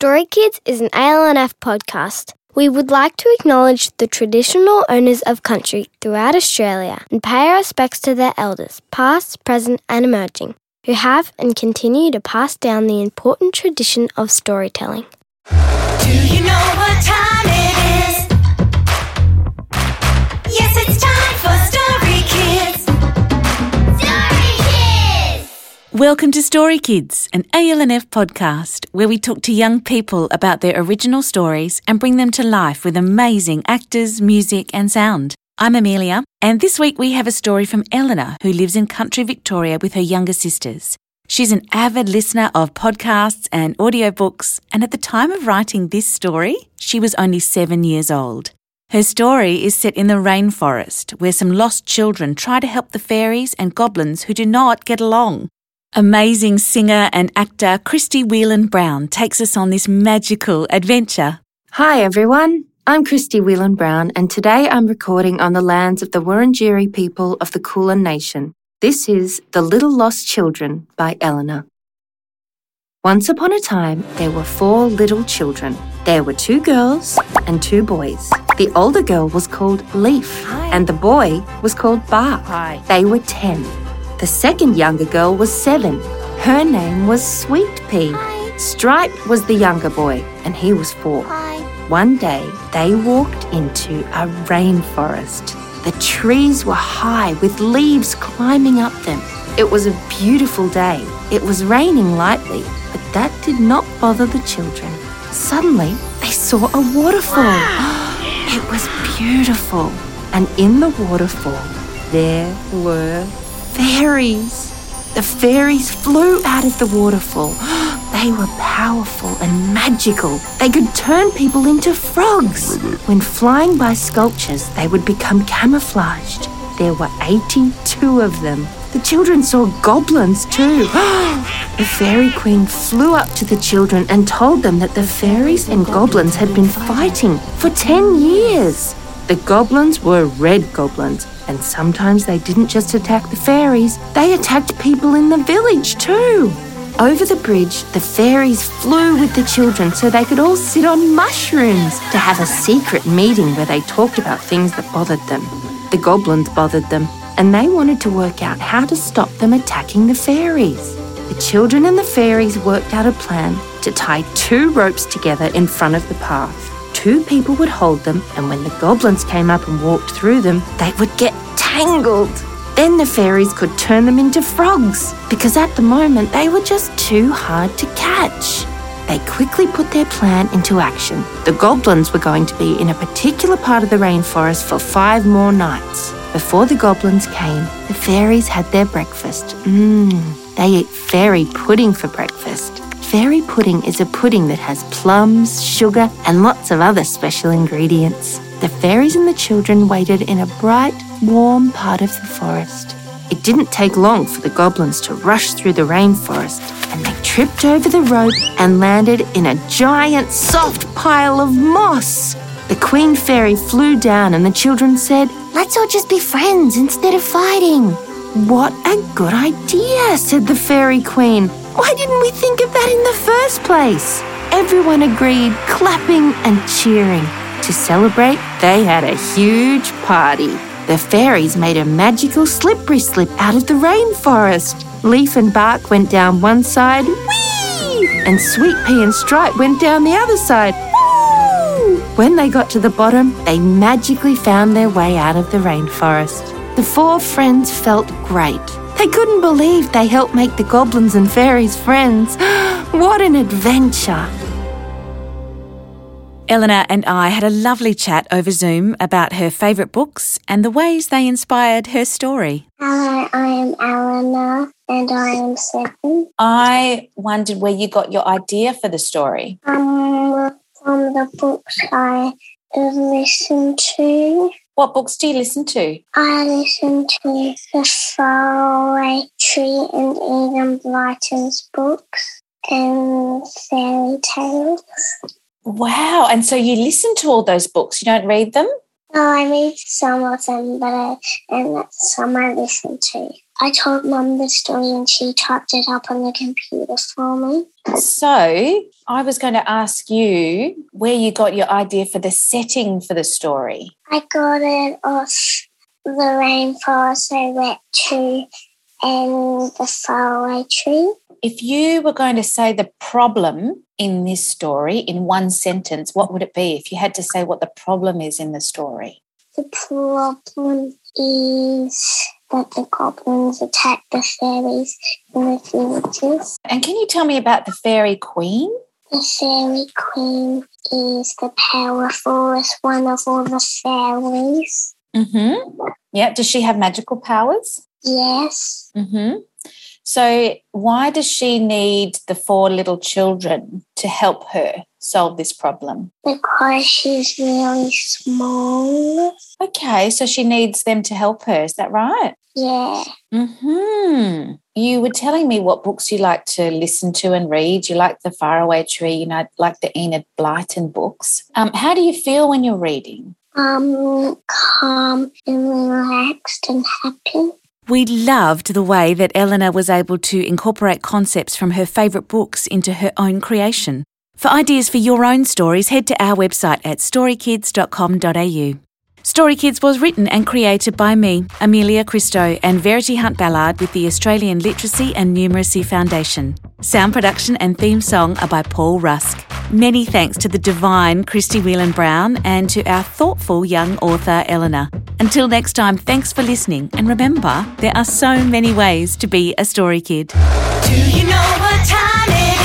Story Kids is an ALNF podcast. We would like to acknowledge the traditional owners of country throughout Australia and pay our respects to their elders, past, present, and emerging, who have and continue to pass down the important tradition of storytelling. Do you know what time it is? Welcome to Story Kids, an ALNF podcast where we talk to young people about their original stories and bring them to life with amazing actors, music, and sound. I'm Amelia, and this week we have a story from Eleanor, who lives in country Victoria with her younger sisters. She's an avid listener of podcasts and audiobooks, and at the time of writing this story, she was only seven years old. Her story is set in the rainforest, where some lost children try to help the fairies and goblins who do not get along. Amazing singer and actor Christie Whelan Browne takes us on this magical adventure. Hi everyone, I'm Christie Whelan Browne, and today I'm recording on the lands of the Wurundjeri people of the Kulin Nation. This is The Little Lost Children by Eleanor. Once upon a time, there were four little children. There were two girls and two boys. The older girl was called Leaf, and the boy was called Bark. Hi. They were ten. The second younger girl was seven. Her name was Sweet Pea. Stripe was the younger boy, and he was four. One day, they walked into a rainforest. The trees were high with leaves climbing up them. It was a beautiful day. It was raining lightly, but that did not bother the children. Suddenly, they saw a waterfall. It was beautiful. And in the waterfall, there were fairies. The fairies flew out of the waterfall. They were powerful and magical. They could turn people into frogs. When flying by sculptures, they would become camouflaged. There were 82 of them. The children saw goblins too. the fairy queen flew up to the children and told them that the fairies and goblins had been fighting for 10 years. The goblins were red goblins, and sometimes they didn't just attack the fairies, they attacked people in the village too. Over the bridge, the fairies flew with the children so they could all sit on mushrooms to have a secret meeting where they talked about things that bothered them. The goblins bothered them, and they wanted to work out how to stop them attacking the fairies. The children and the fairies worked out a plan to tie two ropes together in front of the path. Two people would hold them, and when the goblins came up and walked through them, they would get tangled. Then the fairies could turn them into frogs, because at the moment they were just too hard to catch. They quickly put their plan into action. The goblins were going to be in a particular part of the rainforest for five more nights. Before the goblins came, the fairies had their breakfast. Mmm, they ate fairy pudding for breakfast. Pudding is a pudding that has plums, sugar, and lots of other special ingredients. The fairies and the children waited in a bright, warm part of the forest. It didn't take long for the goblins to rush through the rainforest, and they tripped over the rope and landed in a giant, soft pile of moss. The queen fairy flew down, and the children said, Let's all just be friends instead of fighting. What a good idea, said the fairy queen. Why didn't we think of that in the first place? Everyone agreed, clapping and cheering. To celebrate, they had a huge party. The fairies made a magical slippery slip out of the rainforest. Leaf and Bark went down one side, whee! And Sweet Pea and Stripe went down the other side, woo! When they got to the bottom, they magically found their way out of the rainforest. The four friends felt great. They couldn't believe they helped make the goblins and fairies friends. what an adventure! Eleanor and I had a lovely chat over Zoom about her favourite books and the ways they inspired her story. Hello, I am Eleanor and I am seven. I wondered where you got your idea for the story. Um, from the books I listen to. What books do you listen to? I listen to the Faraway Tree and Enid Blyton's books and fairy tales. Wow. And so you listen to all those books, you don't read them? No, I read some of them, but I, and some I listen to. I told Mum the story and she typed it up on the computer for me. So, I was going to ask you where you got your idea for the setting for the story. I got it off the rainforest I went to and the faraway tree. If you were going to say the problem in this story in one sentence, what would it be if you had to say what the problem is in the story? The problem is that the goblins attack the fairies in the villages. And can you tell me about the fairy queen? The fairy queen is the powerfulest one of all the fairies. Mm-hmm. Yeah. Does she have magical powers? Yes, Mm-hmm. So, why does she need the four little children to help her solve this problem? because she's really small. Okay, so she needs them to help her. Is that right? Yeah, Hmm. You were telling me what books you like to listen to and read. You like the Faraway Tree. You know, like the Enid Blyton books. Um, how do you feel when you're reading? um, calm and relaxed and happy. We loved the way that Eleanor was able to incorporate concepts from her favourite books into her own creation. For ideas for your own stories, head to our website at storykids.com.au. Story Kids was written and created by me, Amelia Christo, and Verity Hunt Ballard with the Australian Literacy and Numeracy Foundation. Sound production and theme song are by Paul Rusk. Many thanks to the divine Christie Whelan Browne and to our thoughtful young author Eleanor. Until next time, thanks for listening, and remember, there are so many ways to be a story kid. Do you know what time it